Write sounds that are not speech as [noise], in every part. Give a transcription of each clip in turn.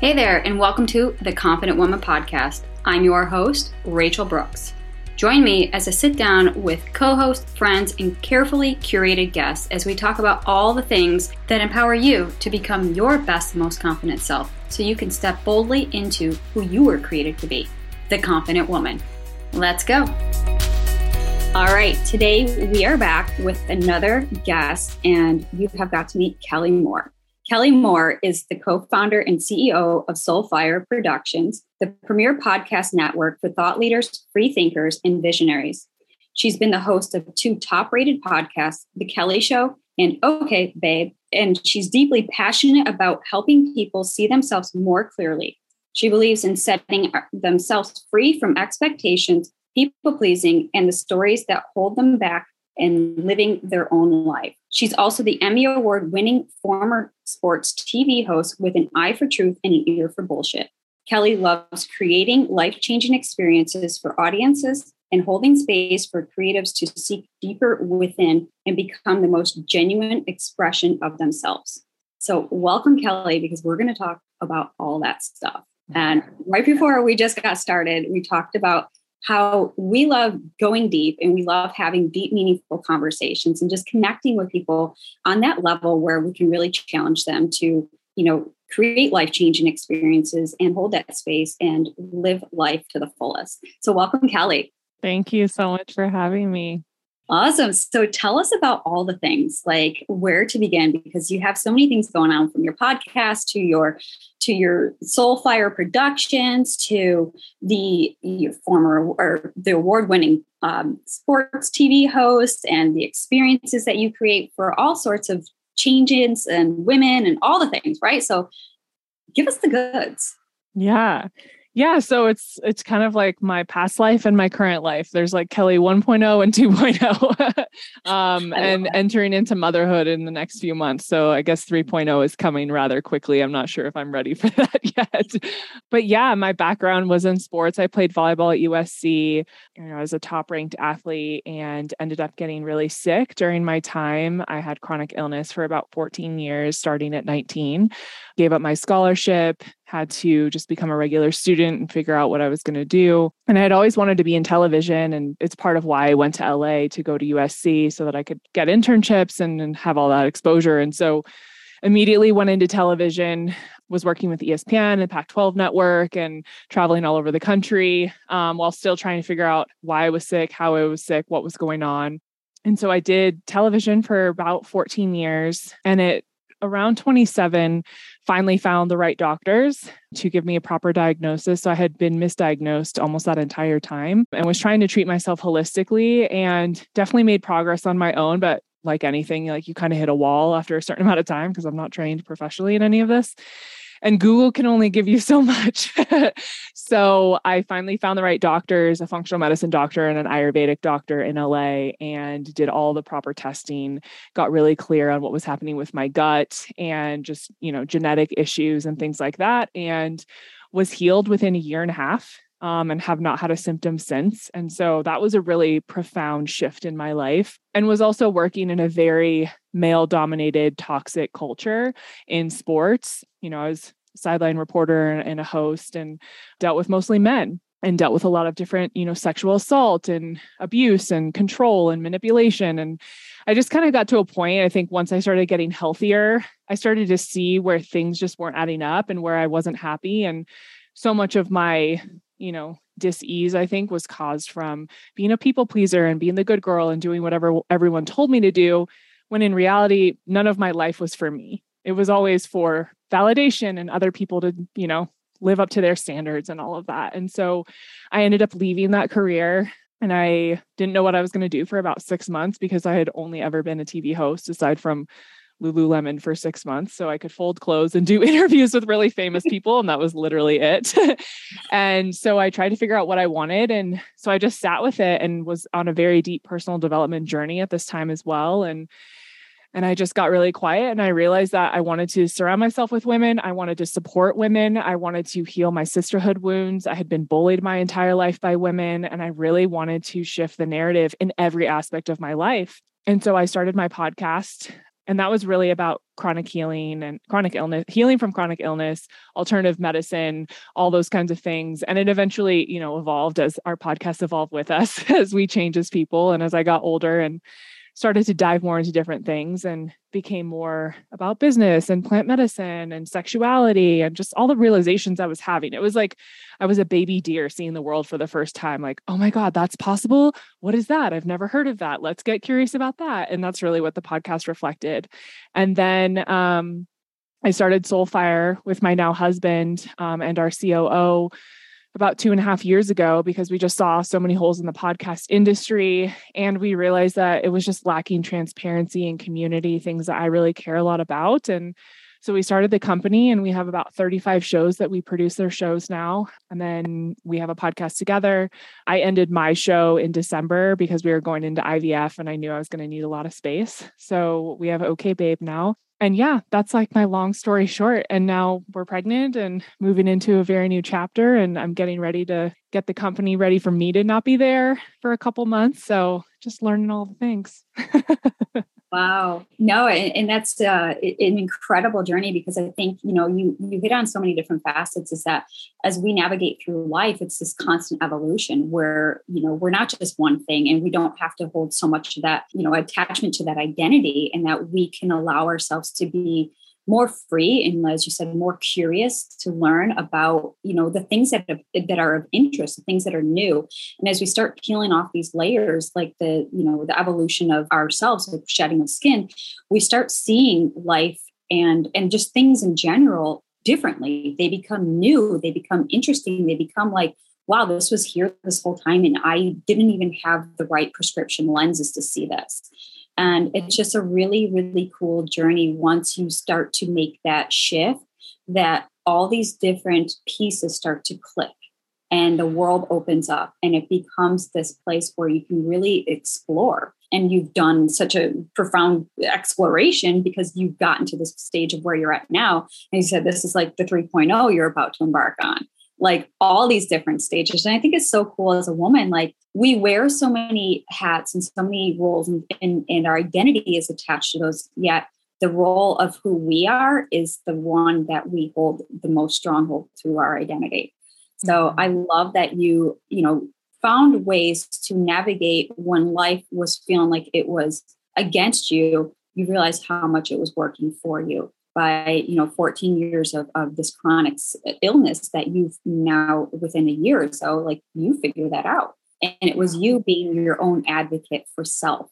Hey there, and welcome to the Confident Woman Podcast. I'm your host, Rachel Brooks. Join me as I sit down with co hosts, friends, and carefully curated guests as we talk about all the things that empower you to become your best, most confident self so you can step boldly into who you were created to be the confident woman. Let's go. All right, today we are back with another guest, and you have got to meet Kelli Moore. Kelli Moore is the co founder and CEO of Soulfire Productions, the premier podcast network for thought leaders, free thinkers, and visionaries. She's been the host of two top rated podcasts, The Kelli Show and Okay, Babe, and she's deeply passionate about helping people see themselves more clearly. She believes in setting themselves free from expectations, people pleasing, and the stories that hold them back and living their own life. She's also the Emmy Award winning former sports TV host with an eye for truth and an ear for bullshit. Kelli loves creating life changing experiences for audiences and holding space for creatives to seek deeper within and become the most genuine expression of themselves. So, welcome, Kelli, because we're going to talk about all that stuff. And right before we just got started, we talked about how we love going deep and we love having deep, meaningful conversations and just connecting with people on that level where we can really challenge them to, you know, create life changing experiences and hold that space and live life to the fullest. So, welcome, Kelli. Thank you so much for having me. Awesome. So tell us about all the things, like where to begin, because you have so many things going on from your podcast to your to your Soulfire Productions to the former or the award-winning um, sports TV host and the experiences that you create for all sorts of changes and women and all the things, right? So give us the goods. Yeah yeah so it's it's kind of like my past life and my current life. There's like kelli 1.0 and [laughs] 2.0 [laughs] um and that. entering into motherhood in the next few months. So i guess 3.0 is coming rather quickly. I'm not sure if i'm ready [laughs] for that yet. But yeah my background was in sports. I played volleyball at usc you know, i was a top ranked athlete and ended up getting really sick during my time. I had chronic illness for about 14 years starting at 19 gave up my scholarship had to just become a regular student and figure out what I was going to do. And I had always wanted to be in television. And it's part of why I went to LA to go to USC so that I could get internships and, and have all that exposure. And so immediately went into television was working with espn and pac 12 network and traveling all over the country um, while still trying to figure out why i was sick how i was sick what was going on and so i did television for about 14 years and it around 27 finally found the right doctors to give me a proper diagnosis. So i had been misdiagnosed almost that entire time and was trying to treat myself holistically and definitely made progress on my own. But like anything like you kind of hit a wall after a certain amount of time because i'm not trained professionally in any of this and Google can only give you [laughs] so much. so I finally found the right doctors, a functional medicine doctor and an Ayurvedic doctor in LA, and did all the proper testing, got really clear on what was happening with my gut and just, you know, genetic issues and things like that. And was healed within a year and a half um, and have not had a symptom since. And so that was a really profound shift in my life and was also working in a very male dominated, toxic culture in sports. You know, I was sideline reporter and a host and dealt with mostly men and dealt with a lot of different you know sexual assault and abuse and control and manipulation and i just kind of got to a point i think once i started getting healthier i started to see where things just weren't adding up and where i wasn't happy and so much of my you know, dis-ease, I think, was caused from being a people pleaser and being the good girl and doing whatever everyone told me to do, when in reality, none of my life was for me. It was always for validation and other people to, you know, live up to their standards and all of that. And so I ended up leaving that career and I didn't know what I was going to do for about six months because I had only ever been a TV host aside from Lululemon for six months so I could fold clothes and do [laughs] interviews with really famous [laughs] people. And that was literally it. [laughs] and so I tried to figure out what I wanted. And so I just sat with it and was on a very deep personal development journey at this time as well. And and I just got really quiet and I realized that I wanted to surround myself with women. I wanted to support women. I wanted to heal my sisterhood wounds. I had been bullied my entire life by women. And I really wanted to shift the narrative in every aspect of my life. And so I started my podcast And that was really about chronic healing and chronic illness, healing from chronic illness, alternative medicine, all those kinds of things. And it eventually, you know, evolved as our podcast evolved with us [laughs] as we change as people and as I got older and started to dive more into different things and became more about business and plant medicine and sexuality and just all the realizations I was having. It was like I was a baby deer seeing the world for the first time, like, oh my God, that's possible. What is that? I've never heard of that. Let's get curious about that. And that's really what the podcast reflected. And then um, I started Soulfire with my now husband um, and our COO about two and a half years ago because we just saw so many holes in the podcast industry. And we realized that it was just lacking transparency and community, things that I really care a lot about. And so we started the company and we have about 35 shows that we produce their shows now. And then we have a podcast together. I ended my show in December because we were going into IVF and I knew I was going to need a lot of space. So we have OK Babe now and yeah, that's like my long story short. And now we're pregnant and moving into a very new chapter. And I'm getting ready to get the company ready for me to not be there for a couple months. So just learning all the things. [laughs] Wow. No, and, and that's uh, an incredible journey because I think, you know, you you hit on so many different facets is that as we navigate through life, it's this constant evolution where, you know, we're not just one thing and we don't have to hold so much of that, you know, attachment to that identity and that we can allow ourselves to be more free and as you said more curious to learn about you know the things that have, that are of interest the things that are new. And as we start peeling off these layers like the you know the evolution of ourselves with shedding of skin we start seeing life and and just things in general differently. They become new they become interesting they become like wow this was here this whole time and i didn't even have the right prescription lenses to see this and it's mm-hmm. just a really, really cool journey once you start to make that shift that all these different pieces start to click and the world opens up and it becomes this place where you can really explore. And you've done such a profound exploration because you've gotten to this stage of where you're at now. And you said this is like the 3.0 you're about to embark on like all these different stages. And I think it's so cool as a woman, like we wear so many hats and so many roles and, and, and our identity is attached to those. Yet the role of who we are is the one that we hold the most stronghold to our identity. So mm-hmm. I love that you, you know, found ways to navigate when life was feeling like it was against you. You realized how much it was working for you by you know 14 years of, of this chronic illness that you've now within a year or so like you figure that out. And it was you being your own advocate for self.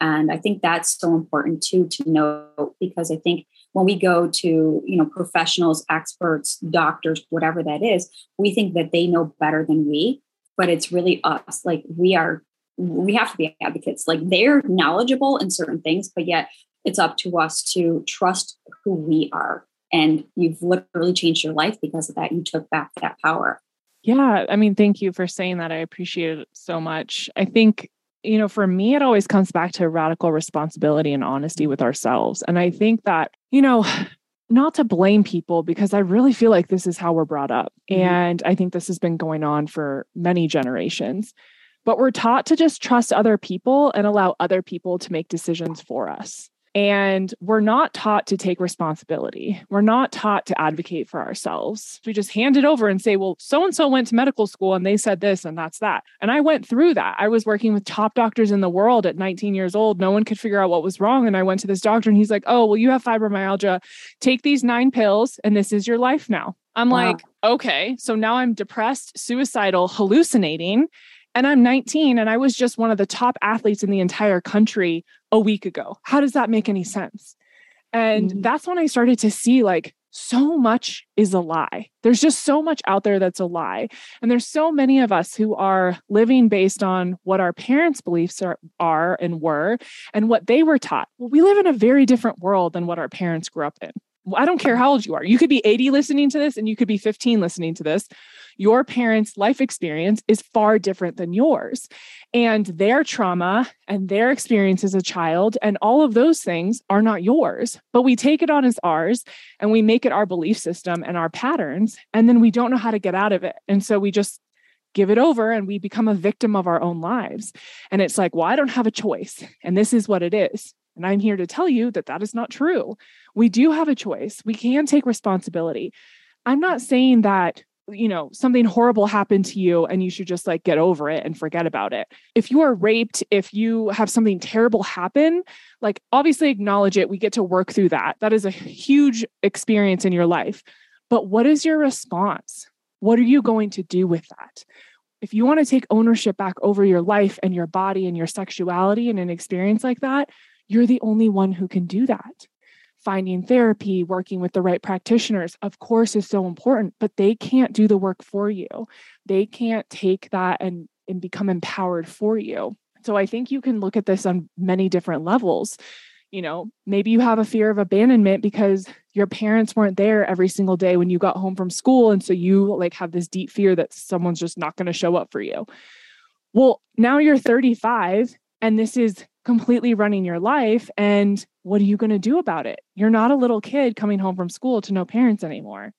And i think that's so important too to know because i think when we go to you know professionals experts doctors whatever that is we think that they know better than we. But it's really us. Like we are we have to be advocates. Like they're knowledgeable in certain things but yet it's up to us to trust who we are. And you've literally changed your life because of that. You took back that power. Yeah. I mean, thank you for saying that. I appreciate it so much. I think, you know, for me, it always comes back to radical responsibility and honesty with ourselves. And I think that, you know, [sighs] not to blame people because I really feel like this is how we're brought up. Mm-hmm. And I think this has been going on for many generations. But we're taught to just trust other people and allow other people to make decisions for us. And we're not taught to take responsibility. We're not taught to advocate for ourselves. We just hand it over and say, well, so and so went to medical school and they said this and that's that. And I went through that. I was working with top doctors in the world at 19 years old. No one could figure out what was wrong. And I went to this doctor and he's like, oh, well, you have fibromyalgia. Take these nine pills and this is your life now. I'm wow. like, okay. So now I'm depressed, suicidal, hallucinating and I'm 19 and I was just one of the top athletes in the entire country a week ago. How does that make any sense? And mm-hmm. that's when I started to see like so much is a lie. There's just so much out there that's a lie. And there's so many of us who are living based on what our parents' beliefs are, are and were and what they were taught. Well, we live in a very different world than what our parents grew up in. I don't care how old you are. You could be 80 listening to this and you could be 15 listening to this. Your parents' life experience is far different than yours. And their trauma and their experience as a child and all of those things are not yours. But we take it on as ours and we make it our belief system and our patterns. And then we don't know how to get out of it. And so we just give it over and we become a victim of our own lives. And it's like, well, I don't have a choice. And this is what it is. And I'm here to tell you that that is not true. We do have a choice. We can take responsibility. I'm not saying that you know something horrible happened to you and you should just like get over it and forget about it if you are raped if you have something terrible happen like obviously acknowledge it we get to work through that that is a huge experience in your life but what is your response what are you going to do with that if you want to take ownership back over your life and your body and your sexuality and an experience like that you're the only one who can do that finding therapy, working with the right practitioners, of course, is so important, but they can't do the work for you. They can't take that and, and become empowered for you. So I think you can look at this on many different levels. You know, maybe you have a fear of abandonment because your parents weren't there every single day when you got home from school. And so you like have this deep fear that someone's just not going to show up for you. Well, now you're 35 and this is completely running your life. And what are you going to do about it? You're not a little kid coming home from school to no parents anymore.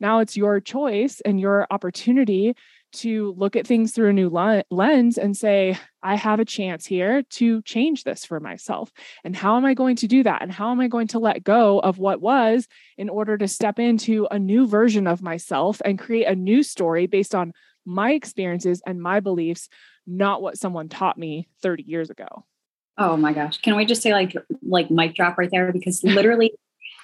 Now it's your choice and your opportunity to look at things through a new lens and say, I have a chance here to change this for myself. And how am I going to do that? And how am I going to let go of what was in order to step into a new version of myself and create a new story based on my experiences and my beliefs, not what someone taught me 30 years ago? Oh my gosh. Can we just say like like mic drop right there because literally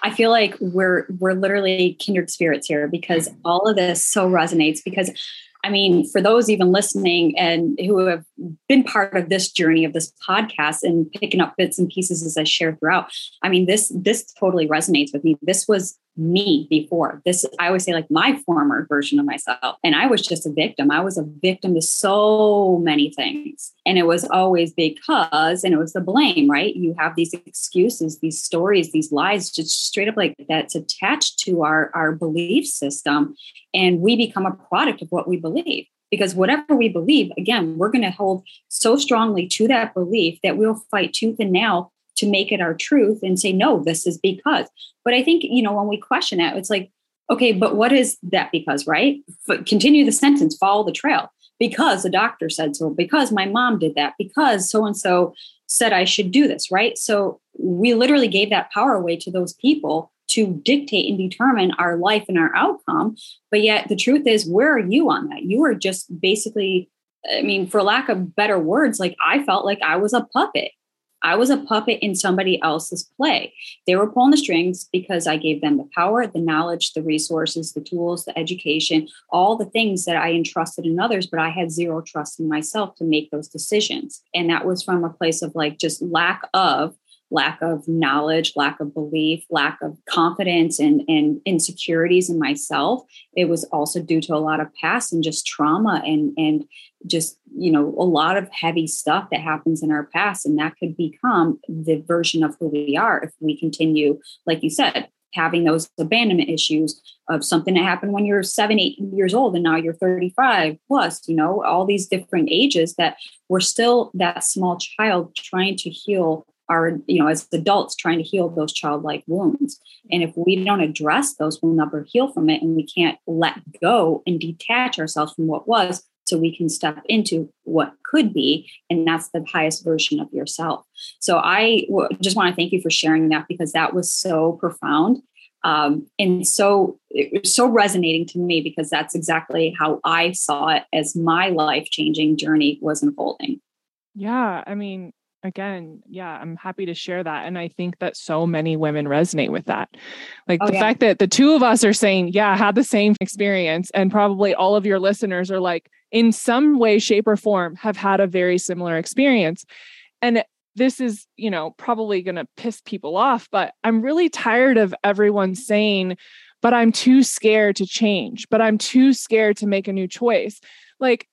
I feel like we're we're literally kindred spirits here because all of this so resonates because I mean, for those even listening and who have been part of this journey of this podcast and picking up bits and pieces as I share throughout, I mean, this this totally resonates with me. This was me before. This I always say like my former version of myself. And I was just a victim. I was a victim to so many things. And it was always because, and it was the blame, right? You have these excuses, these stories, these lies, just straight up like that's attached to our, our belief system. And we become a product of what we believe because whatever we believe again we're going to hold so strongly to that belief that we'll fight tooth and nail to make it our truth and say, no, this is because. But I think, you know, when we question it, it's like, okay, but what is that because, right? But continue the sentence, follow the trail. Because the doctor said so, because my mom did that, because so and so said I should do this, right? So we literally gave that power away to those people to dictate and determine our life and our outcome. But yet the truth is, where are you on that? You are just basically, I mean, for lack of better words, like I felt like I was a puppet. I was a puppet in somebody else's play. They were pulling the strings because I gave them the power, the knowledge, the resources, the tools, the education, all the things that I entrusted in others, but I had zero trust in myself to make those decisions. And that was from a place of like just lack of lack of knowledge, lack of belief, lack of confidence and, and insecurities in myself. It was also due to a lot of past and just trauma and and just, you know, a lot of heavy stuff that happens in our past. And that could become the version of who we are if we continue, like you said, having those abandonment issues of something that happened when you're seven, eight years old, and now you're 35 plus, you know, all these different ages that we're still that small child trying to heal are, you know, as adults trying to heal those childlike wounds. And if we don't address those, we'll never heal from it. And we can't let go and detach ourselves from what was so we can step into what could be. And that's the highest version of yourself. So I w- just want to thank you for sharing that because that was so profound. Um, and so it was so resonating to me because that's exactly how I saw it as my life changing journey was unfolding. Yeah, I mean, again, yeah, I'm happy to share that. And I think that so many women resonate with that. Like oh, the yeah. fact that the two of us are saying, yeah, I had the same experience, and probably all of your listeners are like, in some way, shape, or form, have had a very similar experience. And this is, you know, probably going to piss people off, but I'm really tired of everyone saying, but I'm too scared to change, but I'm too scared to make a new choice. Like,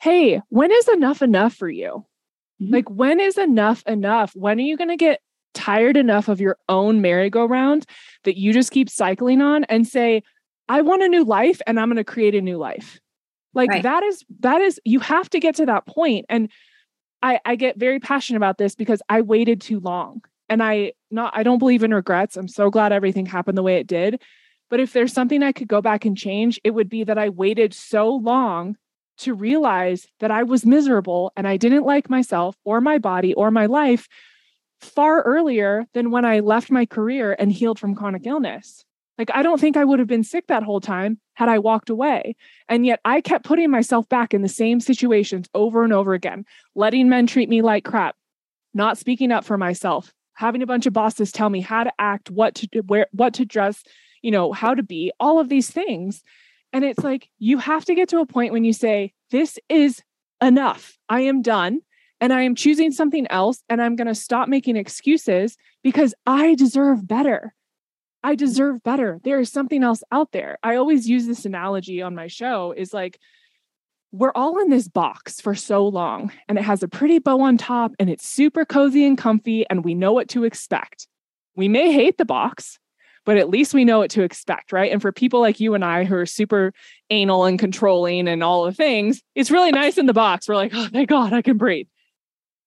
hey, when is enough enough for you? Mm-hmm. Like, when is enough enough? When are you going to get tired enough of your own merry-go-round that you just keep cycling on and say, I want a new life and I'm going to create a new life? Like, right. that is, that is, you have to get to that point. And I, I get very passionate about this because I waited too long and I not, I don't believe in regrets. I'm so glad everything happened the way it did. But if there's something I could go back and change, it would be that I waited so long to realize that I was miserable and I didn't like myself or my body or my life far earlier than when I left my career and healed from chronic illness. Like, I don't think I would have been sick that whole time had I walked away. And yet I kept putting myself back in the same situations over and over again, letting men treat me like crap, not speaking up for myself, having a bunch of bosses tell me how to act, what to do, where, what to dress, you know, how to be, all of these things. And it's like, you have to get to a point when you say, this is enough. I am done and I am choosing something else and I'm going to stop making excuses because I deserve better. I deserve better. There is something else out there. I always use this analogy on my show is like we're all in this box for so long and it has a pretty bow on top and it's super cozy and comfy and we know what to expect. We may hate the box, but at least we know what to expect, right? And for people like you and I who are super anal and controlling and all the things, it's really nice in the box. We're like, oh, thank God I can breathe.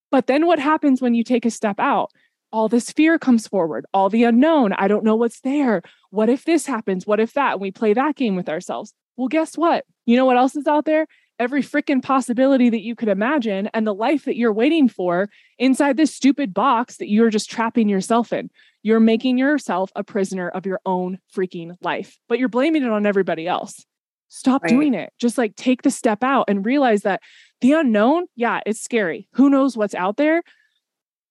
But then what happens when you take a step out? all this fear comes forward, all the unknown. I don't know what's there. What if this happens? What if that? And we play that game with ourselves. Well, guess what? You know what else is out there? Every freaking possibility that you could imagine and the life that you're waiting for inside this stupid box that you're just trapping yourself in. You're making yourself a prisoner of your own freaking life, but you're blaming it on everybody else. Stop right. doing it. Just like take the step out and realize that the unknown, yeah, it's scary. Who knows what's out there?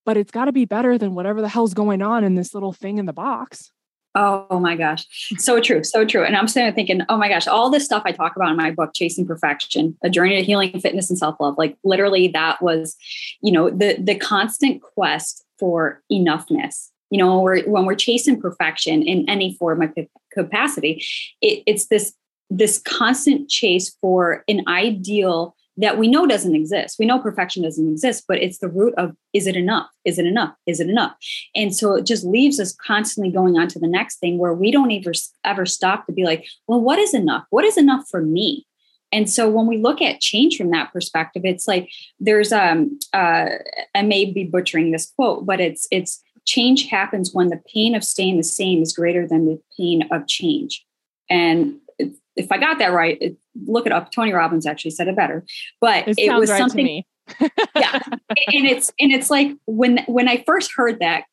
but it's got to be better than whatever the hell's going on in this little thing in the box. Oh my gosh. So true. So true. And I'm sitting there thinking, oh my gosh, all this stuff I talk about in my book, Chasing Perfection, A Journey to Healing, Fitness, and Self-Love, like literally that was, you know, the the constant quest for enoughness. You know, when we're, when we're chasing perfection in any form of capacity, it, it's this this constant chase for an ideal that we know doesn't exist. We know perfection doesn't exist, but it's the root of is it enough? Is it enough? Is it enough? And so it just leaves us constantly going on to the next thing where we don't ever ever stop to be like, well, what is enough? What is enough for me? And so when we look at change from that perspective, it's like there's um uh I may be butchering this quote, but it's it's change happens when the pain of staying the same is greater than the pain of change. And if I got that right, it, look it up. Tony Robbins actually said it better, but it, it was right something. [laughs] yeah, and it's and it's like when when I first heard that,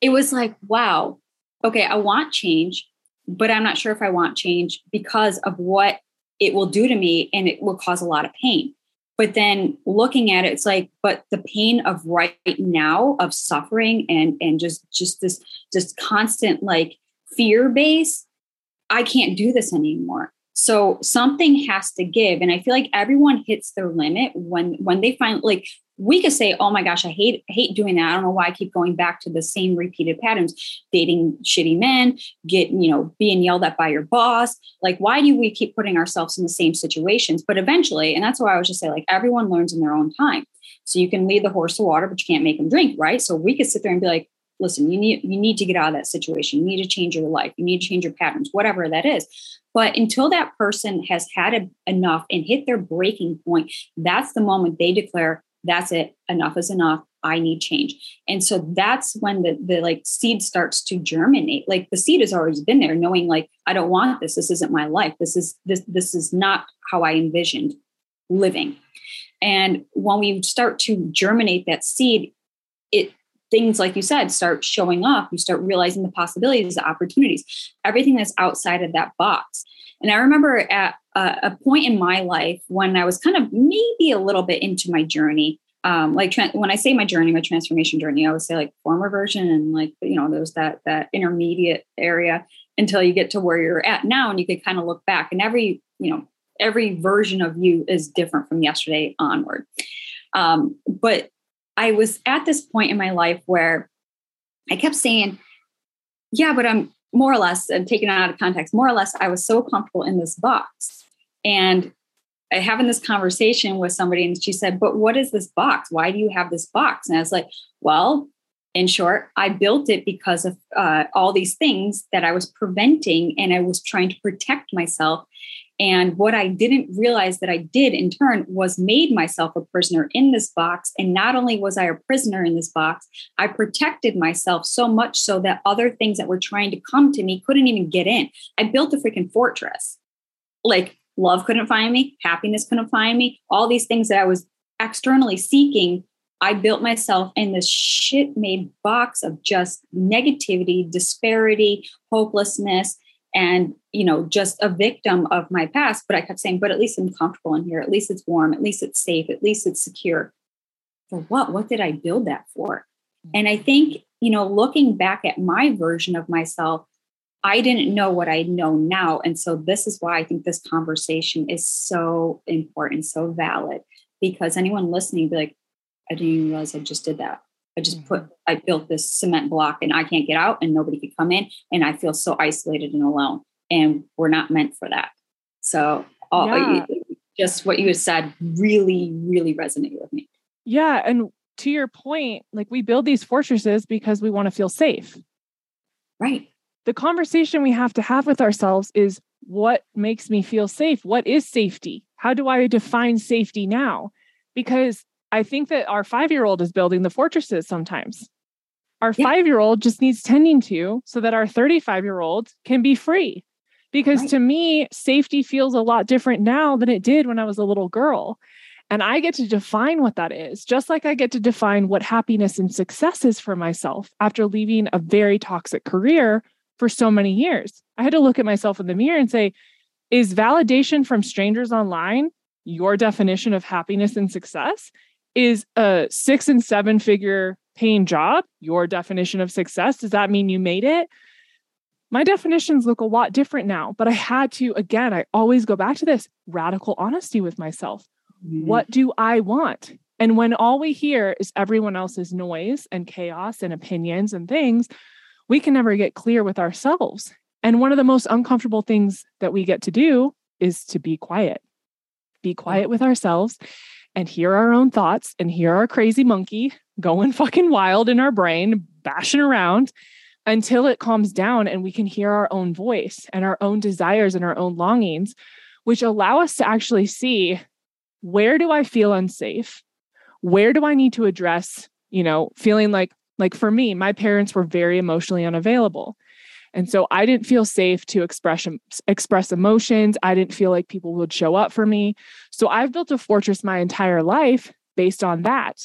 it was like, wow, okay, I want change, but I'm not sure if I want change because of what it will do to me, and it will cause a lot of pain. But then looking at it, it's like, but the pain of right now of suffering and and just just this just constant like fear base I can't do this anymore. So something has to give. And I feel like everyone hits their limit when when they find like we could say, oh my gosh, I hate hate doing that. I don't know why I keep going back to the same repeated patterns, dating shitty men, get, you know, being yelled at by your boss. Like, why do we keep putting ourselves in the same situations? But eventually, and that's why I was just say, like, everyone learns in their own time. So you can lead the horse to water, but you can't make him drink, right? So we could sit there and be like, listen, you need you need to get out of that situation. You need to change your life. You need to change your patterns, whatever that is. But until that person has had a, enough and hit their breaking point, that's the moment they declare, that's it, enough is enough. I need change. And so that's when the the like seed starts to germinate. Like the seed has always been there, knowing like I don't want this. This isn't my life. This is this this is not how I envisioned living. And when we start to germinate that seed, it things like you said start showing up you start realizing the possibilities the opportunities everything that's outside of that box and i remember at a, a point in my life when i was kind of maybe a little bit into my journey um, like tra- when I say my journey, my transformation journey, I would say like former version and like you know there's that that intermediate area until you get to where you're at now, and you could kind of look back. And every you know every version of you is different from yesterday onward. Um, but I was at this point in my life where I kept saying, yeah, but I'm more or less, and taken out of context, more or less, I was so comfortable in this box. And having this conversation with somebody, and she said, But what is this box? Why do you have this box? And I was like, Well, in short, I built it because of uh, all these things that I was preventing, and I was trying to protect myself and what I didn't realize that I did in turn was made myself a prisoner in this box. And not only was I a prisoner in this box, I protected myself so much so that other things that were trying to come to me couldn't even get in. I built a freaking fortress. Like love couldn't find me, happiness couldn't find me, all these things that I was externally seeking I built myself in this shit made box of just negativity, disparity, hopelessness, and you know, just a victim of my past. But I kept saying, but at least I'm comfortable in here. At least it's warm. At least it's safe. At least it's secure. For what? What did I build that for? And I think, you know, looking back at my version of myself, I didn't know what I know now. And so this is why I think this conversation is so important, so valid, because anyone listening be like, I didn't even realize I just did that. I just put, mm-hmm. I built this cement block and I can't get out and nobody could come in. And I feel so isolated and alone. And we're not meant for that. So all, yeah. just what you said really, really resonated with me. Yeah. And to your point, like we build these fortresses because we want to feel safe. Right. The conversation we have to have with ourselves is what makes me feel safe? What is safety? How do I define safety now? Because I think that our five year old is building the fortresses sometimes. Our yeah. five year old just needs tending to so that our 35 year old can be free. Because right. to me, safety feels a lot different now than it did when I was a little girl. And I get to define what that is, just like I get to define what happiness and success is for myself after leaving a very toxic career for so many years. I had to look at myself in the mirror and say, is validation from strangers online your definition of happiness and success? Is a six and seven figure paying job your definition of success? Does that mean you made it? My definitions look a lot different now, but I had to, again, I always go back to this radical honesty with myself. Mm-hmm. What do I want? And when all we hear is everyone else's noise and chaos and opinions and things, we can never get clear with ourselves. And one of the most uncomfortable things that we get to do is to be quiet. Be quiet with ourselves and hear our own thoughts and hear our crazy monkey going [laughs] fucking wild in our brain, bashing around until it calms down and we can hear our own voice and our own desires and our own longings, which allow us to actually see where do I feel unsafe? Where do I need to address, you know, feeling like, like for me, my parents were very emotionally unavailable. And so I didn't feel safe to express express emotions. I didn't feel like people would show up for me. So I've built a fortress my entire life based on that.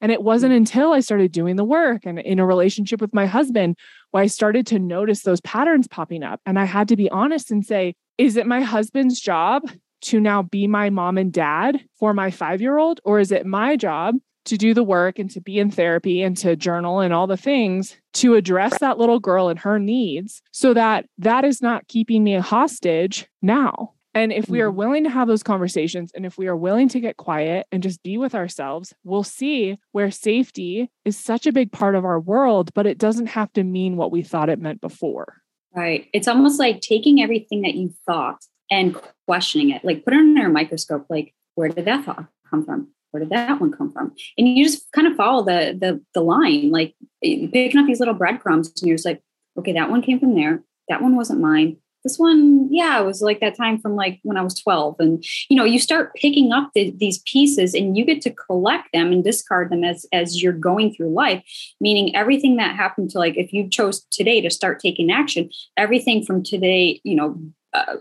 And it wasn't mm. until I started doing the work and in a relationship with my husband where I started to notice those patterns popping up. And I had to be honest and say, is it my husband's job to now be my mom and dad for my five year old? Or is it my job to do the work and to be in therapy and to journal and all the things to address that little girl and her needs so that that is not keeping me a hostage now. And if we are mm-hmm. willing to have those conversations and if we are willing to get quiet and just be with ourselves, we'll see where safety is such a big part of our world, but it doesn't have to mean what we thought it meant before. Right. It's almost like taking everything that you thought and questioning it, like put it under a microscope, like, where did that thought come from? Where did that one come from? And you just kind of follow the the the line, like picking up these little breadcrumbs, and you're just like, okay, that one came from there. That one wasn't mine. This one, yeah, it was like that time from like when I was 12. And you know, you start picking up the, these pieces and you get to collect them and discard them as as you're going through life. Meaning everything that happened to like if you chose today to start taking action, everything from today, you know, uh,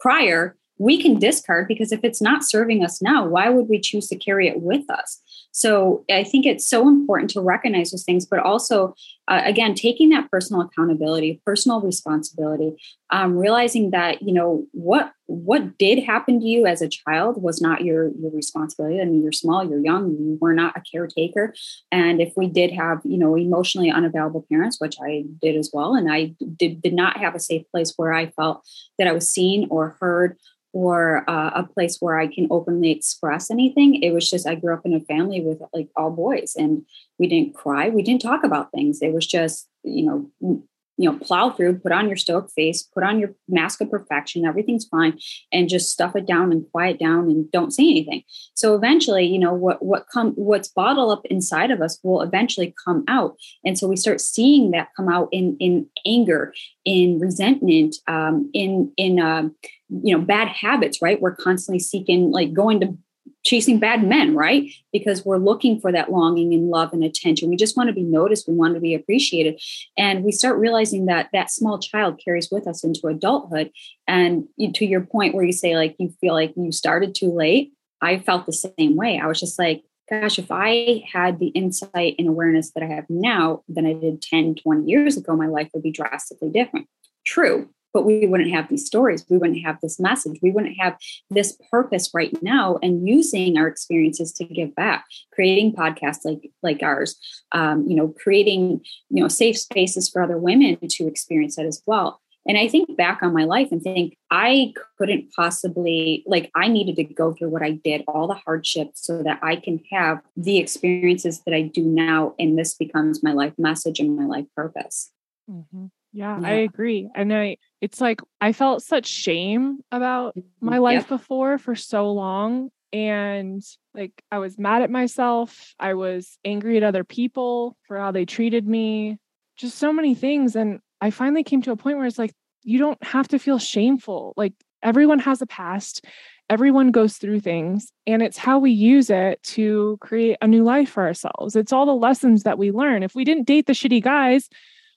prior we can discard because if it's not serving us now, why would we choose to carry it with us? So I think it's so important to recognize those things, but also, uh, again, taking that personal accountability, personal responsibility, um, realizing that you know what what did happen to you as a child was not your your responsibility. I mean, you're small, you're young, you were not a caretaker, and if we did have you know emotionally unavailable parents, which I did as well, and I did did not have a safe place where I felt that I was seen or heard or uh, a place where I can openly express anything. It was just, I grew up in a family with like all boys and we didn't cry. We didn't talk about things. It was just, you know, you know, plow through, put on your stoic face, put on your mask of perfection, everything's fine, and just stuff it down and quiet down and don't say anything. So eventually, you know, what what come what's bottled up inside of us will eventually come out. And so we start seeing that come out in in anger, in resentment, um, in in uh, you know, bad habits, right? We're constantly seeking like going to chasing bad men, right? Because we're looking for that longing and love and attention. We just want to be noticed. We want to be appreciated. And we start realizing that that small child carries with us into adulthood. And to your point where you say, like, you feel like you started too late, I felt the same way. I was just like, gosh, if I had the insight and awareness that I have now than I did 10, 20 years ago, my life would be drastically different. True, but we wouldn't have these stories. We wouldn't have this message. We wouldn't have this purpose right now and using our experiences to give back, creating podcasts like like ours, um, you know, creating, you know, safe spaces for other women to experience that as well. And I think back on my life and think I couldn't possibly, like, I needed to go through what I did, all the hardships, so that I can have the experiences that I do now. And this becomes my life message and my life purpose. Mm-hmm. Yeah, yeah, I agree. And I, it's like I felt such shame about mm-hmm. my life yep. before for so long. And like I was mad at myself. I was angry at other people for how they treated me, just so many things. And I finally came to a point where it's like, you don't have to feel shameful. Like everyone has a past, everyone goes through things, and it's how we use it to create a new life for ourselves. It's all the lessons that we learn. If we didn't date the shitty guys,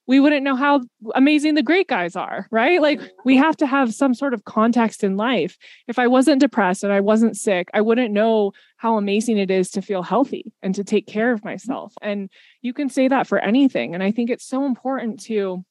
we wouldn't know how amazing the great guys are, right? Like we have to have some sort of context in life. If I wasn't depressed and I wasn't sick, I wouldn't know how amazing it is to feel healthy and to take care of myself. And you can say that for anything. And I think it's so important to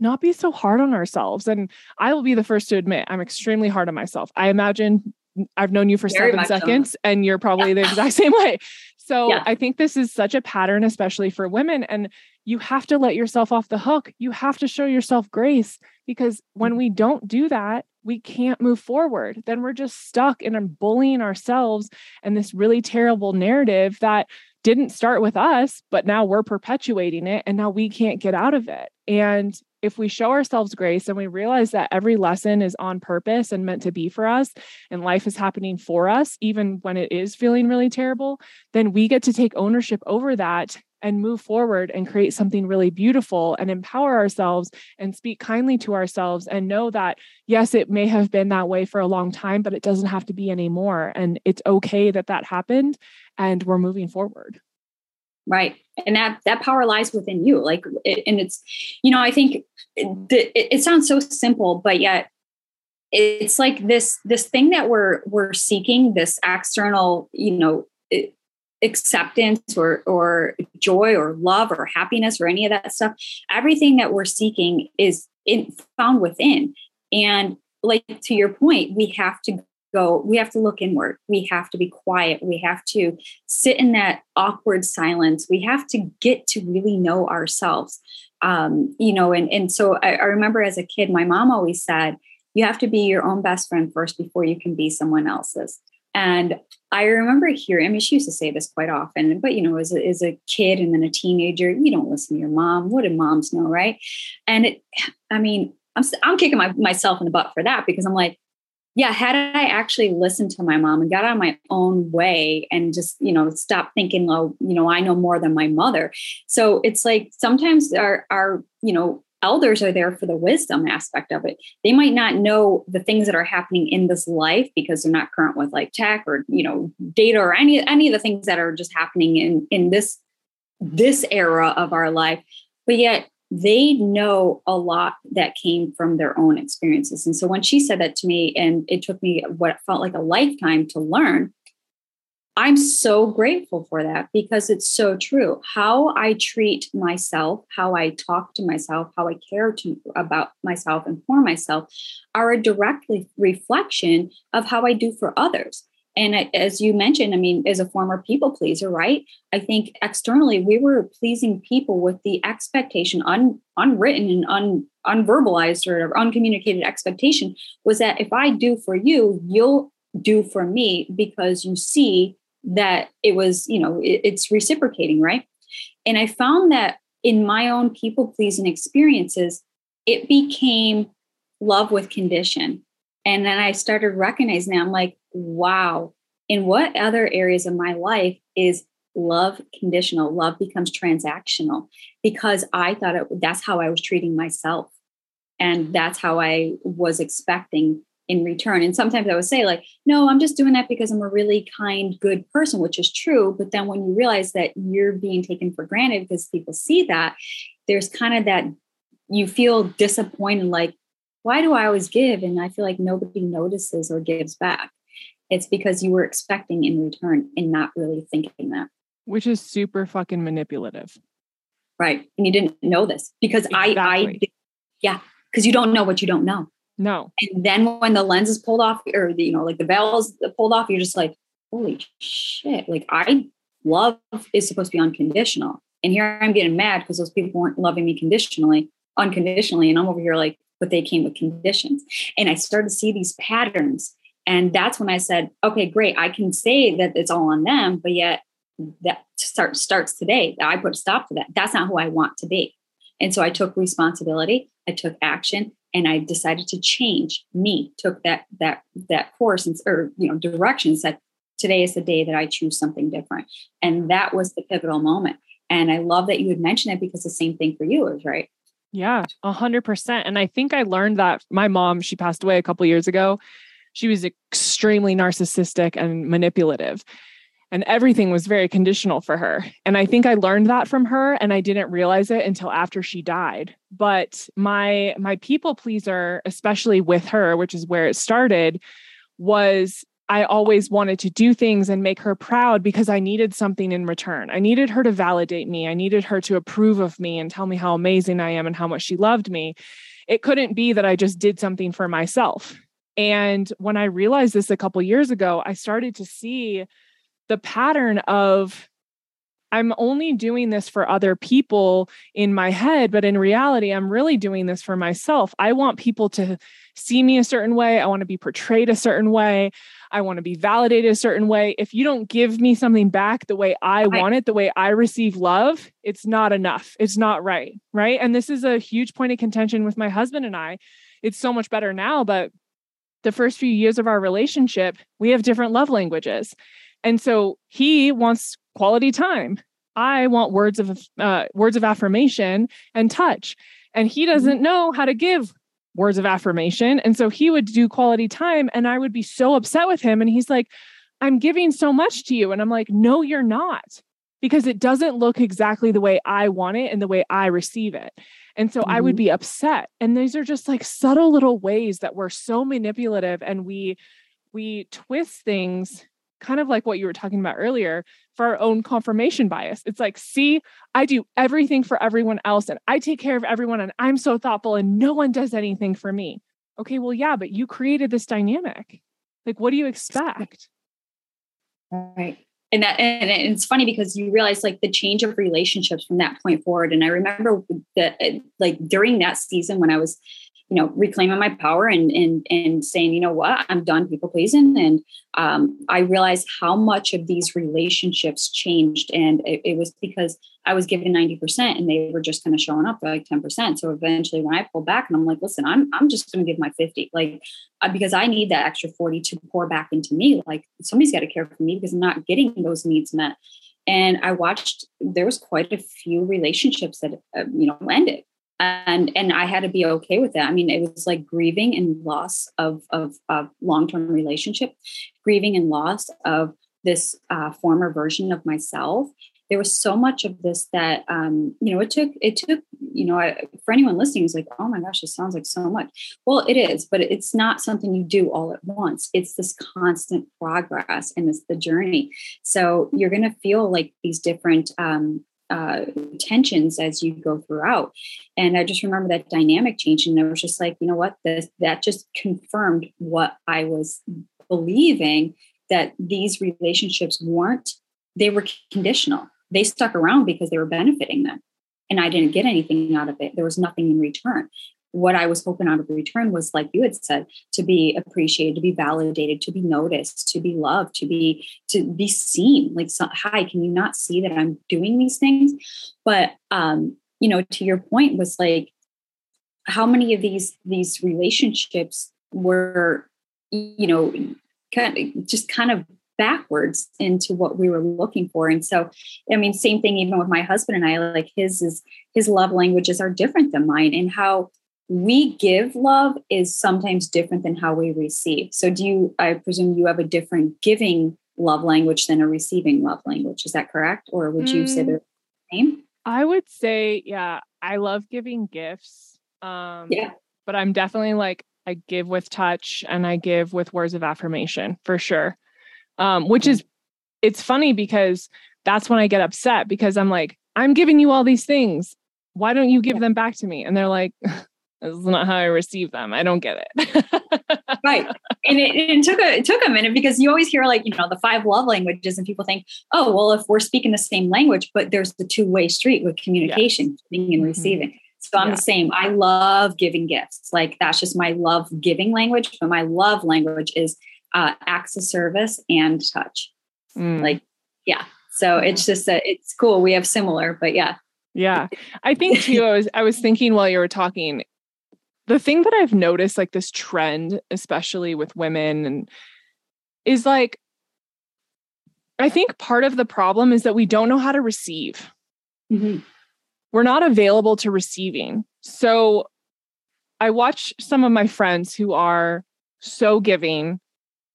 not be so hard on ourselves. And I will be the first to admit I'm extremely hard on myself. I imagine I've known you for Very seven seconds so. and you're probably yeah. the [laughs] exact same way. So yeah. I think this is such a pattern, especially for women. And you have to let yourself off the hook. You have to show yourself grace because when we don't do that, we can't move forward. Then we're just stuck and bullying ourselves and this really terrible narrative that didn't start with us, but now we're perpetuating it and now we can't get out of it. And if we show ourselves grace and we realize that every lesson is on purpose and meant to be for us and life is happening for us, even when it is feeling really terrible, then we get to take ownership over that and move forward and create something really beautiful and empower ourselves and speak kindly to ourselves and know that, yes, it may have been that way for a long time, but it doesn't have to be anymore. And it's okay that that happened and we're moving forward. Right. And that that power lies within you. Like it, and it's you know i think it, it, sounds so simple but yet it's like this this thing that we're we're seeking this external you know acceptance or or joy or love or happiness or any of that stuff everything that we're seeking is in, found within and like to your point we have to go, we have to look inward. We have to be quiet. We have to sit in that awkward silence. We have to get to really know ourselves. Um, you know, and, and so I, I remember as a kid, my mom always said, you have to be your own best friend first before you can be someone else's. And I remember hearing, I mean, she used to say this quite often, but you know, as a, as a kid and then a teenager, you don't listen to your mom. What do moms know, right? And it, I mean, I'm, I'm kicking my, myself in the butt for that because I'm like, yeah, had I actually listened to my mom and got on my own way and just, you know, stop thinking, oh, you know, I know more than my mother. So it's like sometimes our, our, you know, elders are there for the wisdom aspect of it. They might not know the things that are happening in this life because they're not current with like tech or, you know, data or any, any of the things that are just happening in, in this, this era of our life. But yet they know a lot that came from their own experiences. And so when she said that to me, and it took me what felt like a lifetime to learn, I'm so grateful for that because it's so true. How I treat myself, how I talk to myself, how I care to, about myself and for myself are a direct reflection of how I do for others. And as you mentioned, I mean, as a former people pleaser, right? I think externally we were pleasing people with the expectation, un, unwritten and un, unverbalized or uncommunicated expectation was that if I do for you, you'll do for me because you see that it was, you know, it, it's reciprocating, right? And I found that in my own people pleasing experiences, it became love with condition. And then I started recognizing I'm like, wow, in what other areas of my life is love conditional? Love becomes transactional because I thought it, that's how I was treating myself. And that's how I was expecting in return. And sometimes I would say, like, no, I'm just doing that because I'm a really kind, good person, which is true. But then when you realize that you're being taken for granted because people see that, there's kind of that you feel disappointed, like, why do I always give? And I feel like nobody notices or gives back. It's because you were expecting in return and not really thinking that. Which is super fucking manipulative. Right. And you didn't know this because exactly. I, I, yeah, because you don't know what you don't know. No. And then when the lens is pulled off or the, you know, like the veil is pulled off, you're just like, holy shit. Like I love is supposed to be unconditional. And here I'm getting mad because those people weren't loving me conditionally, unconditionally. And I'm over here like, but they came with conditions. And I started to see these patterns. And that's when I said, okay, great. I can say that it's all on them, but yet that start, starts today. I put a stop to that. That's not who I want to be. And so I took responsibility, I took action, and I decided to change me, took that that that course and or you know direction, said today is the day that I choose something different. And that was the pivotal moment. And I love that you had mentioned it because the same thing for you is right. Yeah, a hundred percent. And I think I learned that my mom, she passed away a couple years ago. She was extremely narcissistic and manipulative. And everything was very conditional for her. And I think I learned that from her and I didn't realize it until after she died. But my my people pleaser, especially with her, which is where it started, was I always wanted to do things and make her proud because I needed something in return. I needed her to validate me. I needed her to approve of me and tell me how amazing I am and how much she loved me. It couldn't be that I just did something for myself. And when I realized this a couple years ago, I started to see the pattern of I'm only doing this for other people in my head, but in reality, I'm really doing this for myself. I want people to see me a certain way. I want to be portrayed a certain way. I want to be validated a certain way. If you don't give me something back the way I want it, the way I receive love, it's not enough. It's not right. Right. And this is a huge point of contention with my husband and I. It's so much better now, but the first few years of our relationship, we have different love languages. And so he wants quality time. I want words of uh, words of affirmation and touch. And he mm-hmm. doesn't know how to give words of affirmation. And so he would do quality time and I would be so upset with him. And he's like, I'm giving so much to you. And I'm like, no, you're not, because it doesn't look exactly the way I want it and the way I receive it. And so mm-hmm. I would mm-hmm. be upset. And these are just like subtle little ways that we're so manipulative and we we twist things kind of like what you were talking about earlier for our own confirmation bias. It's like, see, I do everything for everyone else and I take care of everyone and I'm so thoughtful and no one does anything for me. Okay, well, yeah, but you created this dynamic. Like, what do you expect? Right. And that and it's funny because you realize like the change of relationships from that point forward. And I remember that like during that season when I was you know reclaiming my power and and and saying you know what? I'm done people pleasing. And um, i realized how much of these relationships changed. And it, it, was because i was giving 90% and they were just kind of showing up like 10% so eventually when i pulled back and i'm like listen i'm, I'm just going to give my 50 like uh, because i need that extra 40 to pour back into me. Like somebody's got to care for me because i'm not getting those needs met. And i watched there was quite a few relationships that uh, you know ended and and I had to be okay with that. I mean, it was like grieving and loss of of, of long term relationship, grieving and loss of this uh, former version of myself. There was so much of this that um, you know it took it took you know I, for anyone listening is like oh my gosh this sounds like so much. Well, it is, but it's not something you do all at once. It's this constant progress and it's the journey. So you're going to feel like these different um, uh, tensions as you go throughout. And I just remember that dynamic change, and I was just like, you know what, this that just confirmed what I was believing that these relationships weren't. They were conditional. They stuck around because they were benefiting them, and I didn't get anything out of it. There was nothing in return what I was hoping out of return was, like you had said, to be appreciated, to be validated, to be noticed, to be loved, to be to be seen. Like, so, hi, can you not see that I'm doing these things? But um, you know, to your point was like, how many of these these relationships were, you know, kind of just kind of backwards into what we were looking for and so i mean same thing even with my husband and i like his is his love languages are different than mine and how we give love is sometimes different than how we receive. So, do you, I presume you have a different giving love language than a receiving love language. Is that correct? Or would you say mm. they're the same? I would say, yeah, I love giving gifts. Um, yeah. But I'm definitely like, I give with touch and I give with words of affirmation for sure. um, which is it's funny because that's when I get upset because I'm like, I'm giving you all these things. Why don't you give them back to me? And they're like, this is not how I receive them. I don't get it. [laughs] right. And it, it, took a it took a minute because you always hear like, you know, the five love languages and people think, oh, well, if we're speaking the same language, but there's the two-way street with communication, yes. giving and mm-hmm. receiving. So I'm yeah. the same. I love giving gifts. Like that's just my love giving language, but my love language is uh, acts of service and touch. Mm. Like, yeah. So it's just a, it's cool. We have similar, but yeah. Yeah. I think too, I was I was thinking while you were talking, the thing that I've noticed, like this trend, especially with women, and is like I think part of the problem is that we don't know how to receive. Mm-hmm. We're not available to receiving. So I watch some of my friends who are so giving.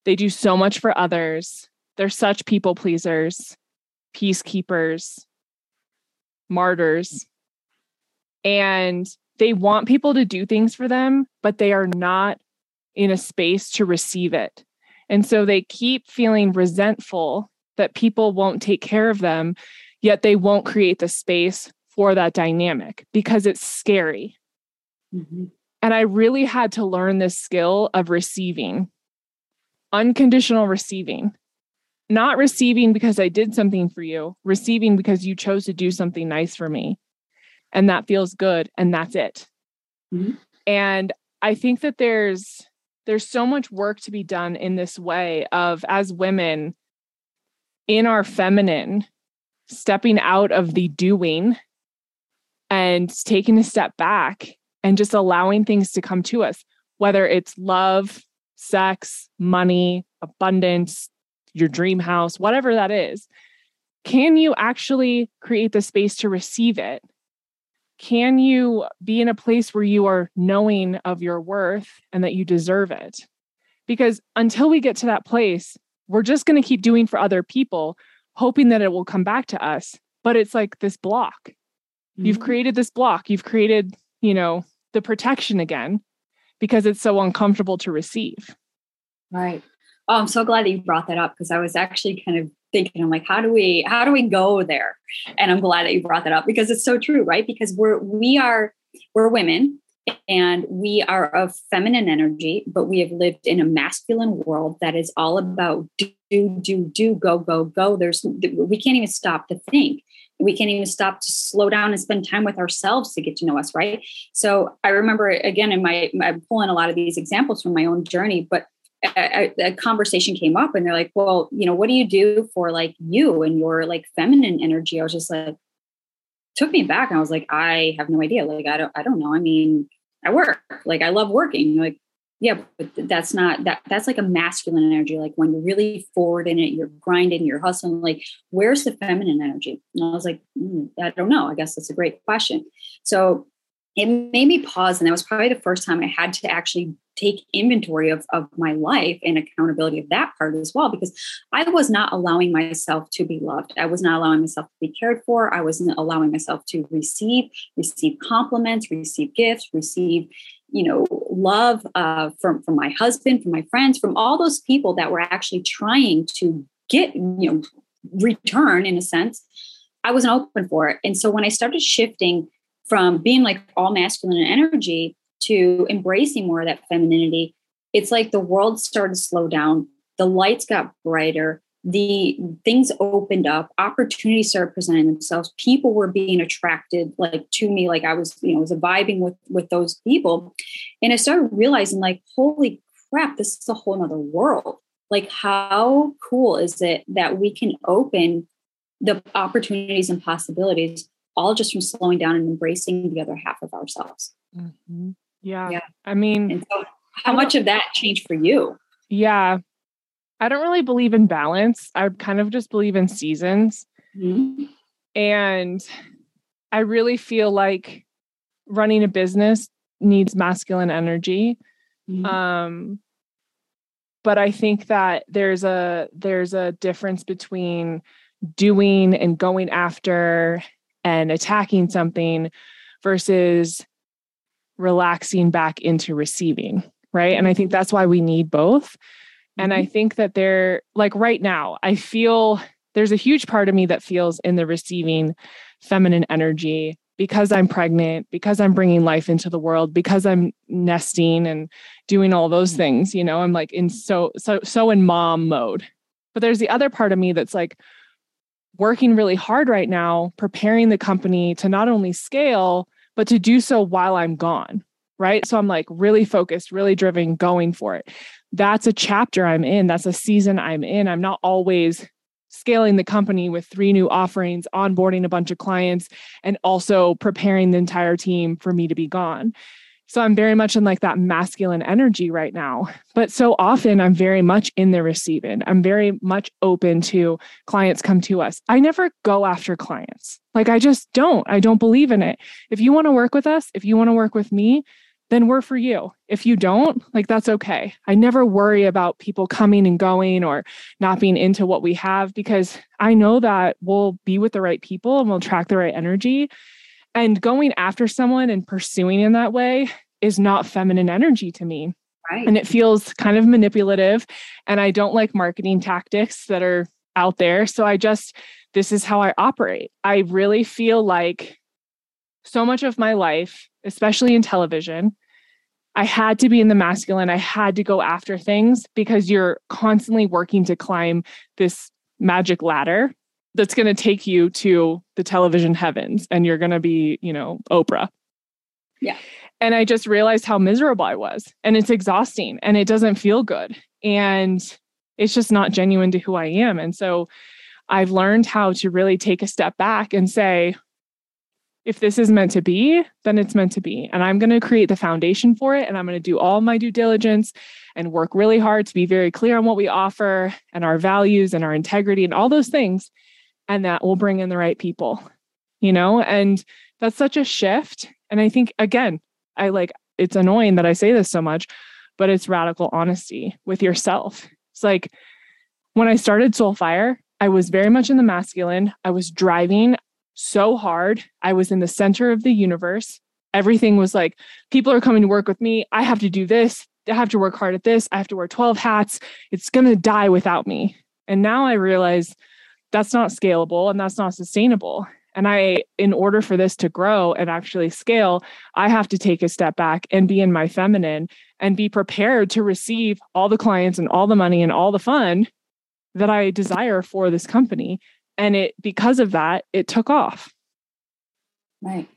They do so much for others. They're such people pleasers, peacekeepers, martyrs. And they want people to do things for them, but they are not in a space to receive it. And so they keep feeling resentful that people won't take care of them, yet they won't create the space for that dynamic because it's scary. Mm-hmm. And I really had to learn this skill of receiving, unconditional receiving, not receiving because I did something for you, receiving because you chose to do something nice for me. And that feels good. And that's it. Mm-hmm. And I think that there's, there's so much work to be done in this way of as women in our feminine stepping out of the doing and taking a step back and just allowing things to come to us, whether it's love, sex, money, abundance, your dream house, whatever that is. Can you actually create the space to receive it? Can you be in a place where you are knowing of your worth and that you deserve it? Because until we get to that place, we're just going to keep doing for other people, hoping that it will come back to us. But it's like this block. Mm-hmm. You've created this block. You've created, you know, the protection again because it's so uncomfortable to receive. Right. Oh, I'm so glad that you brought that up because I was actually kind of thinking, I'm like, how do we, how do we go there? And I'm glad that you brought that up because it's so true, right? Because we're, we are, we're women and we are of feminine energy, but we have lived in a masculine world that is all about do, do, do, go, go, go. There's, we can't even stop to think we can't even stop to slow down and spend time with ourselves to get to know us right so i remember again in my i'm pulling a lot of these examples from my own journey but a, a, conversation came up and they're like well you know what do you do for like you and your like feminine energy? I was just like took me back and i was like i have no idea. Like i don't i don't know. I mean i work. Like i love working. Like yeah but that's not that that's like a masculine energy. Like when you're really forward in it you're grinding you're hustling like where's the feminine energy? And i was like mm, i don't know. I guess that's a great question. So it made me pause and that was probably the first time i had to actually take inventory of, of my life and accountability of that part as well because i was not allowing myself to be loved. I was not allowing myself to be cared for. I wasn't allowing myself to receive receive compliments receive gifts receive you know love uh, from from my husband from my friends from all those people that were actually trying to get you know return in a sense. I wasn't open for it. And so when i started shifting from being like all masculine and energy to embracing more of that femininity, it's like the world started to slow down. The lights got brighter. The things opened up. Opportunities started presenting themselves. People were being attracted like to me, like I was, you know, was vibing with with those people, and I started realizing, like, holy crap, this is a whole other world. Like, how cool is it that we can open the opportunities and possibilities all just from slowing down and embracing the other half of ourselves. Mm-hmm. Yeah. yeah. I mean, so how much of that changed for you? Yeah. I don't really believe in balance. I kind of just believe in seasons. Mm-hmm. And I really feel like running a business needs masculine energy. Mm-hmm. Um, but I think that there's a there's a difference between doing and going after and attacking something versus relaxing back into receiving right and i think that's why we need both And I mm-hmm. think that they're like right now, I feel there's a huge part of me that feels in the receiving feminine energy because I'm pregnant, because I'm bringing life into the world, because I'm nesting and doing all those mm. things, you know, I'm like in so, so, so in mom mode. But there's the other part of me that's like working really hard right now, preparing the company to not only scale, but to do so while I'm gone. Right. So I'm like really focused, really driven, going for it. That's a chapter I'm in. That's a season I'm in. I'm not always scaling the company with three new offerings, onboarding a bunch of clients, and also preparing the entire team for me to be gone. So I'm very much in like that masculine energy right now. But so often I'm very much in the receiving. I'm very much open to clients come to us. I never go after clients. Like I just don't. I don't believe in it. If you want to work with us, if you want to work with me, then we're for you. If you don't, like that's okay. I never worry about people coming and going or not being into what we have because I know that we'll be with the right people and we'll attract the right energy. And going after someone and pursuing in that way is not feminine energy to me. Right. And it feels kind of manipulative. And I don't like marketing tactics that are out there. So I just, this is how I operate. I really feel like so much of my life, especially in television, I had to be in the masculine. I had to go after things because you're constantly working to climb this magic ladder that's going to take you to the television heavens and you're going to be, you know, Oprah. Yeah. And I just realized how miserable I was. And it's exhausting and it doesn't feel good. And it's just not genuine to who I am. And so I've learned how to really take a step back and say, if this is meant to be, then it's meant to be. And I'm going to create the foundation for it. And I'm going to do all my due diligence and work really hard to be very clear on what we offer and our values and our integrity and all those things. And that will bring in the right people, you know? And that's such a shift. And I think, again, I like it's annoying that I say this so much, but it's radical honesty with yourself. It's like when I started Soulfire I was very much in the masculine. I was driving so hard. I was in the center of the universe. Everything was like, people are coming to work with me. I have to do this. I have to work hard at this. I have to wear 12 hats. It's going to die without me. And now I realize that's not scalable and that's not sustainable. And I, in order for this to grow and actually scale, I have to take a step back and be in my feminine and be prepared to receive all the clients and all the money and all the fun that I desire for this company. And it, because of that, it took off. Right.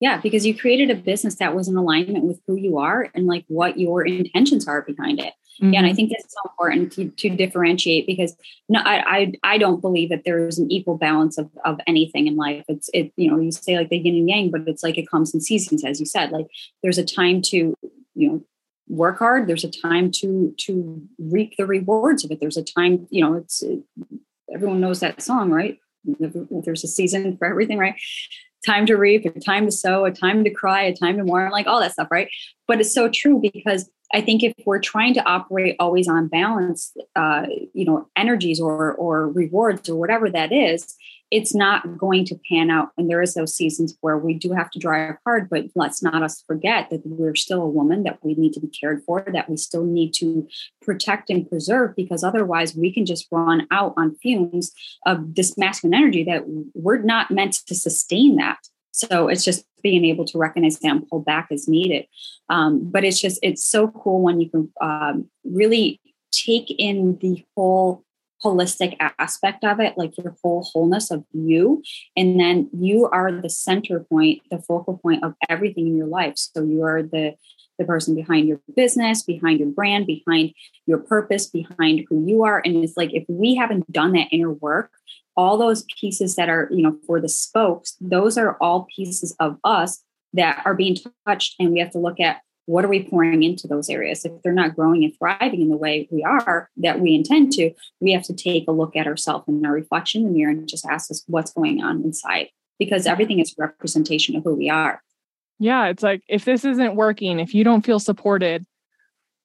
Yeah, because you created a business that was in alignment with who you are and like what your intentions are behind it. Mm-hmm. Yeah, and I mm-hmm. think that's so important to, to differentiate because no, I, I I don't believe that there's an equal balance of of anything in life. It's it you know you say like the yin and yang, but it's like it comes in seasons, as you said. Like there's a time to you know work hard. There's a time to to reap the rewards of it. There's a time you know it's it, everyone knows that song, right? There's a season for everything, right? Time to reap, a time to sow, a time to cry, a time to mourn, like all that stuff, right? But it's so true because I think if we're trying to operate always on balance, uh, you know, energies or or rewards or whatever that is, it's not going to pan out. And there is those seasons where we do have to drive hard, but let's not us forget that we're still a woman, that we need to be cared for, that we still need to protect and preserve, because otherwise we can just run out on fumes of this masculine energy that we're not meant to sustain that. So it's just being able to recognize that and pull back as needed. Um, but it's just, it's so cool when you can um, really take in the whole holistic aspect of it, like your whole wholeness of you. And then you are the center point, the focal point of everything in your life. So you are the the person behind your business, behind your brand, behind your purpose, behind who you are. And it's like if we haven't done that inner work, all those pieces that are, you know, for the spokes, those are all pieces of us that are being touched. And we have to look at what are we pouring into those areas if they're not growing and thriving in the way we are that we intend to we have to take a look at ourselves in our reflection in the mirror and just ask us what's going on inside because everything is representation of who we are yeah it's like if this isn't working if you don't feel supported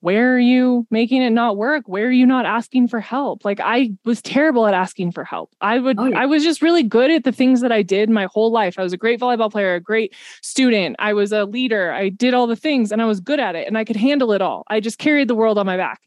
where are you making it not work? Where are you not asking for help? Like i was terrible at asking for help. I would oh, yeah. i was just really good at the things that i did my whole life. I was a great volleyball player a great student. I was a leader. I did all the things and i was good at it and i could handle it all. I just carried the world on my back.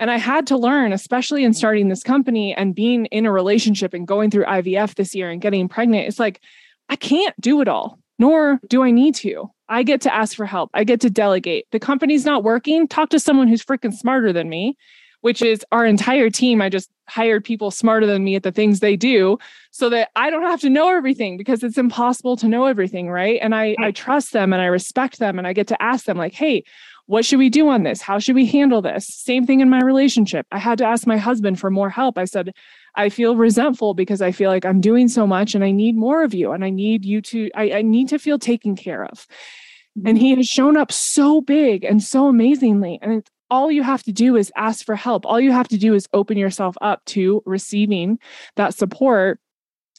And I had to learn, especially in starting this company and being in a relationship and going through IVF this year and getting pregnant. It's like, I can't do it all, nor do I need to. I get to ask for help. I get to delegate. The company's not working. Talk to someone who's freaking smarter than me, which is our entire team. I just hired people smarter than me at the things they do so that I don't have to know everything because it's impossible to know everything. Right. And I, I trust them and I respect them and I get to ask them, like, hey, what should we do on this? How should we handle this? Same thing in my relationship. I had to ask my husband for more help. I said, I feel resentful because I feel like I'm doing so much and I need more of you and I need you to, I, I need to feel taken care of. And he has shown up so big and so amazingly. And all you have to do is ask for help. All you have to do is open yourself up to receiving that support.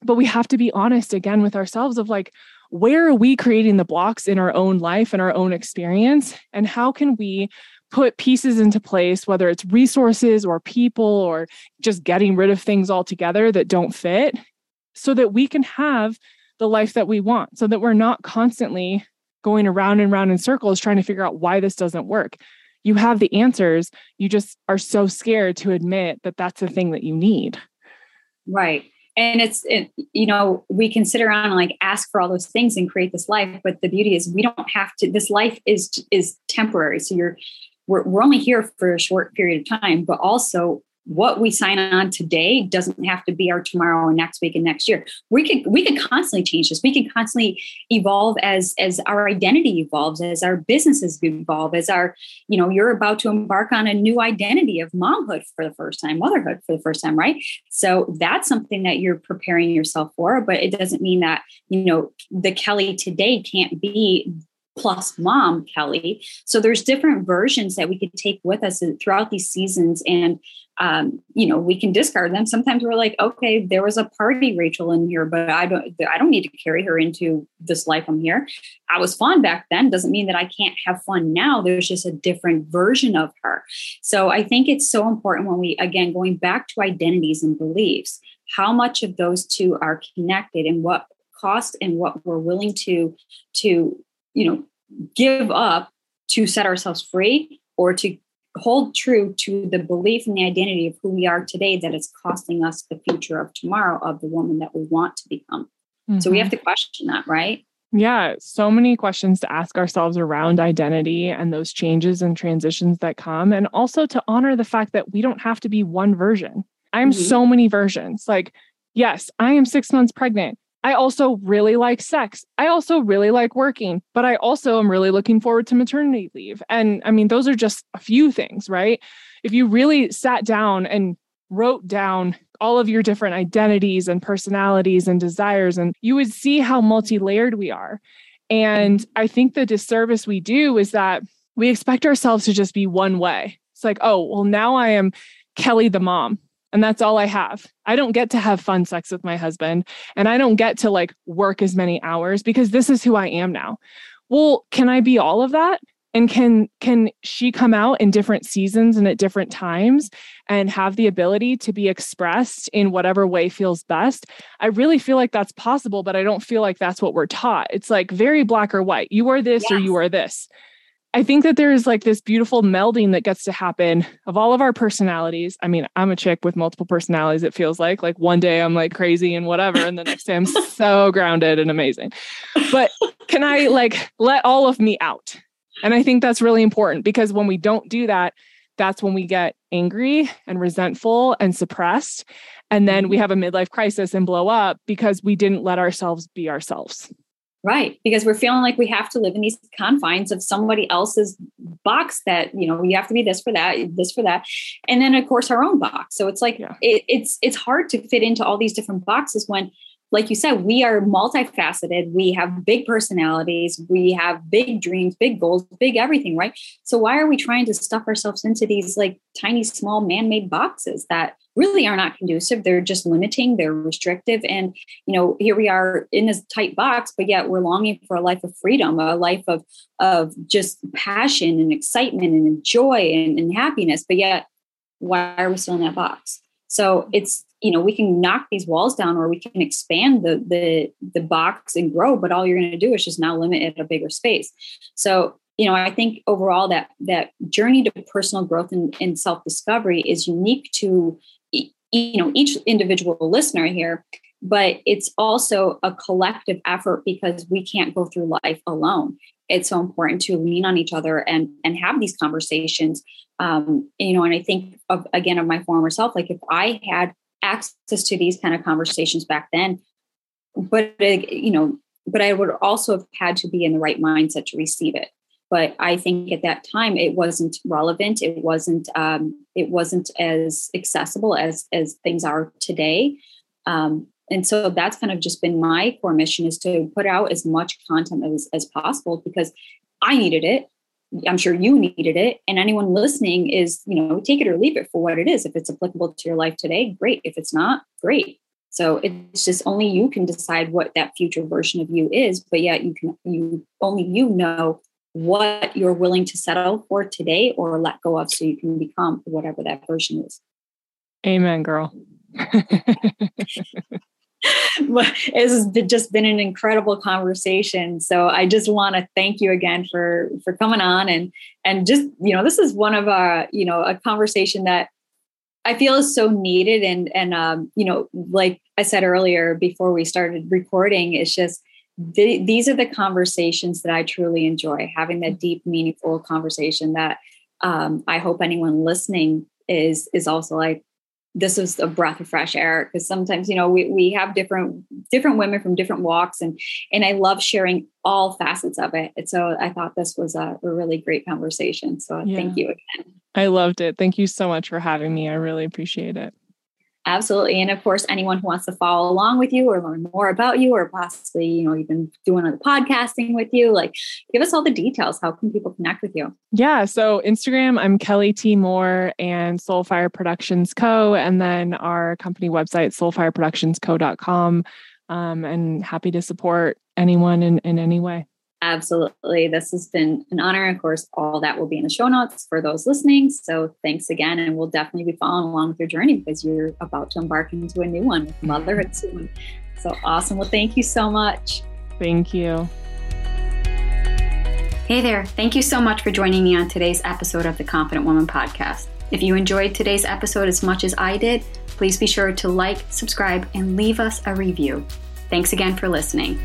But we have to be honest again with ourselves of like, where are we creating the blocks in our own life and our own experience? And how can we put pieces into place, whether it's resources or people or just getting rid of things altogether that don't fit, so that we can have the life that we want, so that we're not constantly going around and around in circles trying to figure out why this doesn't work. You have the answers. You just are so scared to admit that that's the thing that you need. Right and it's it, you know we can sit around and like ask for all those things and create this life but the beauty is we don't have to this life is is temporary so you're we're, we're only here for a short period of time but also what we sign on today doesn't have to be our tomorrow or next week and next year. We could we could constantly change this. We can constantly evolve as as our identity evolves as our businesses evolve as our you know you're about to embark on a new identity of momhood for the first time motherhood for the first time right? So that's something that you're preparing yourself for but it doesn't mean that you know the kelli today can't be plus mom kelli. So there's different versions that we could take with us throughout these seasons and um, you know we can discard them. Sometimes we're like okay there was a party rachel in here but i don't i don't need to carry her into this life i'm here. I was fun back then. Doesn't mean that i can't have fun now. There's just a different version of her. So i think it's so important when we again going back to identities and beliefs how much of those two are connected and what cost and what we're willing to to you know give up to set ourselves free or to hold true to the belief and the identity of who we are today that it's costing us the future of tomorrow of the woman that we want to become mm-hmm. so we have mm-hmm. to question that right yeah, so many questions to ask ourselves around identity and those changes and transitions that come, and also to honor the fact that we don't have to be one version. I'm mm-hmm. so many versions. Like, yes, I am six months pregnant. I also really like sex. I also really like working, but I also am really looking forward to maternity leave. And I mean, those are just a few things, right? If you really sat down and wrote down all of your different identities and personalities and desires, and you would see how multi layered we are. And I think the disservice we do is that we expect ourselves to just be one way. It's like, oh, well, now I am Kelli the mom and that's all I have. I don't get to have fun sex with my husband and I don't get to like work as many hours because this is who I am now. Well, can I be all of that? And can can she come out in different seasons and at different times and have the ability to be expressed in whatever way feels best? I really feel like that's possible, but I don't feel like that's what we're taught. It's like very black or white. You are this yes. or you are this. I think that there is like this beautiful melding that gets to happen of all of our personalities. I mean, I'm a chick with multiple personalities, it feels like. Like one day I'm like crazy and whatever, and the next day I'm [laughs] so grounded and amazing. But can I like let all of me out? And I think that's really important because when we don't do that, that's when we get angry and resentful and suppressed. And then we mm-hmm. have a midlife crisis and blow up because we didn't let ourselves be ourselves. Right. Because we're feeling like we have to live in these confines of somebody else's box that, you know, you have to be this for that, this for that. And then of course our own box. So it's like yeah. it, it's it's hard to fit into all these different boxes when like you said, we are multifaceted. We have big personalities. We have big dreams, big goals, big everything, right? So why are we trying to stuff ourselves into these like tiny, small man-made boxes that really are not conducive? They're just limiting. They're restrictive. And you know, here we are in this tight box, but yet we're longing for a life of freedom, a life of of just passion and excitement and joy and, and happiness. But yet, why are we still in that box? So it's you know we can knock these walls down or we can expand the the the box and grow but all you're going to do is just now limit it a bigger space so you know, I think overall that that journey to personal growth and, and self discovery is unique to you know each individual listener here but it's also a collective effort because we can't go through life alone. It's so important to lean on each other and and have these conversations. Um you know and i think of again of my former self like if i had access to these kind of conversations back then but you know but i would also have had to be in the right mindset to receive it but i think at that time it wasn't relevant. It wasn't um, it wasn't as accessible as as things are today. Um, and so that's kind of just been my core mission is to put out as much content as, as possible because i needed it. I'm sure you needed it. And anyone listening is you know take it or leave it for what it is. If it's applicable to your life today great. If it's not great. So it's just only you can decide what that future version of you is but yet you can you only you know what you're willing to settle for today or let go of so you can become whatever that version is. Amen, girl. [laughs] it's just been an incredible conversation so i just want to thank you again for for coming on and and just you know this is one of a you know a conversation that i feel is so needed and and um you know like i said earlier before we started recording it's just th- these are the conversations that I truly enjoy having that deep, meaningful conversation that um, I hope anyone listening is is also like this is a breath of fresh air because sometimes you know we, we have different different women from different walks and and i love sharing all facets of it. And so i thought this was a, a really great conversation. So yeah. thank you again. I loved it. Thank you so much for having me. I really appreciate it Absolutely. And of course, anyone who wants to follow along with you or learn more about you or possibly, you know, even doing the podcasting with you, like give us all the details. How can people connect with you? Yeah. So Instagram, I'm Kelli T. Moore and Soulfire Productions Co. And then our company website, soulfireproductionsco.com. Um, and happy to support anyone in, in any way. Absolutely. This has been an honor. Of course, all that will be in the show notes for those listening. So thanks again. And we'll definitely be following along with your journey because you're about to embark into a new one mm-hmm. with motherhood soon. So awesome. Well, thank you so much. Thank you. Hey there. Thank you so much for joining me on today's episode of the Confident Woman podcast. If you enjoyed today's episode as much as I did, please be sure to like, subscribe, and leave us a review. Thanks again for listening.